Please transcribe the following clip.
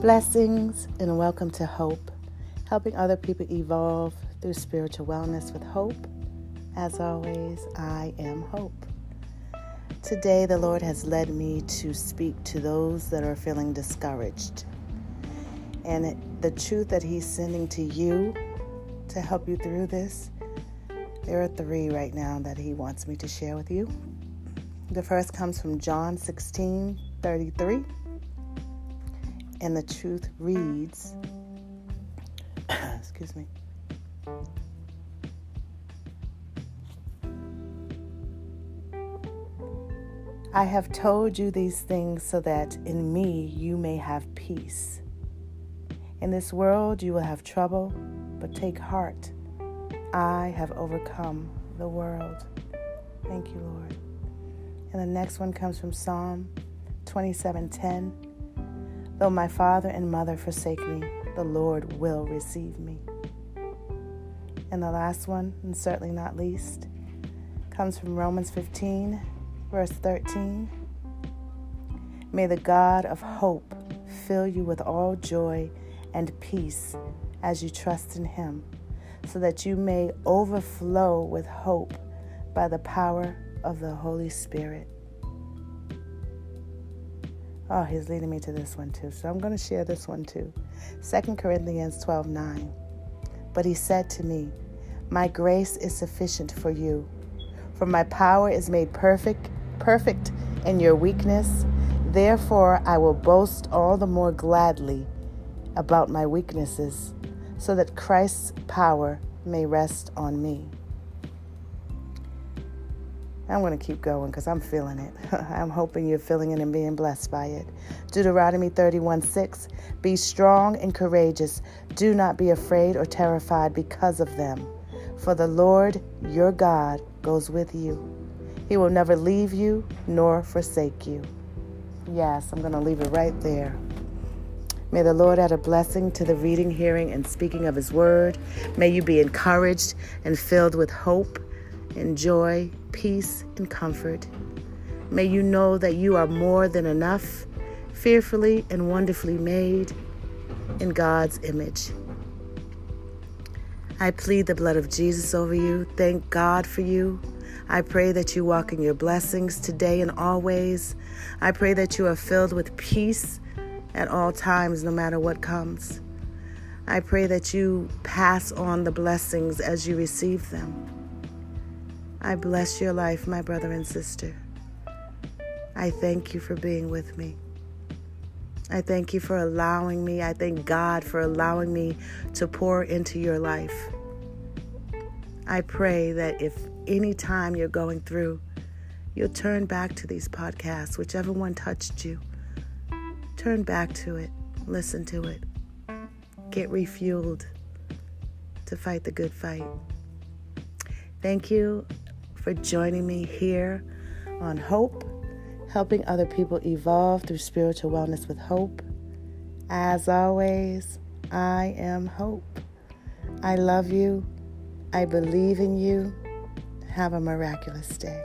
Blessings and welcome to Hope, helping other people evolve through spiritual wellness with hope. As always, I am Hope. Today, the Lord has led me to speak to those that are feeling discouraged. And the truth that He's sending to you to help you through this, there are three right now that He wants me to share with you. The first comes from John 16 33 and the truth reads, excuse me. I have told you these things so that in me you may have peace. In this world you will have trouble, but take heart. I have overcome the world. Thank you, Lord. And the next one comes from Psalm 27:10. Though my father and mother forsake me, the Lord will receive me. And the last one, and certainly not least, comes from Romans 15, verse 13. May the God of hope fill you with all joy and peace as you trust in Him, so that you may overflow with hope by the power of the Holy Spirit. Oh, he's leading me to this one too. So I'm going to share this one too. 2 Corinthians 12 9. But he said to me, My grace is sufficient for you, for my power is made perfect, perfect in your weakness. Therefore, I will boast all the more gladly about my weaknesses, so that Christ's power may rest on me. I'm going to keep going because I'm feeling it. I'm hoping you're feeling it and being blessed by it. Deuteronomy 31 6 Be strong and courageous. Do not be afraid or terrified because of them. For the Lord your God goes with you. He will never leave you nor forsake you. Yes, I'm going to leave it right there. May the Lord add a blessing to the reading, hearing, and speaking of His word. May you be encouraged and filled with hope and joy, peace, and comfort. May you know that you are more than enough, fearfully and wonderfully made in God's image. I plead the blood of Jesus over you. Thank God for you. I pray that you walk in your blessings today and always. I pray that you are filled with peace at all times, no matter what comes. I pray that you pass on the blessings as you receive them. I bless your life, my brother and sister. I thank you for being with me. I thank you for allowing me. I thank God for allowing me to pour into your life. I pray that if any time you're going through, you'll turn back to these podcasts, whichever one touched you. Turn back to it, listen to it, get refueled to fight the good fight. Thank you for joining me here on Hope, helping other people evolve through spiritual wellness with hope. As always, I am Hope. I love you. I believe in you. Have a miraculous day.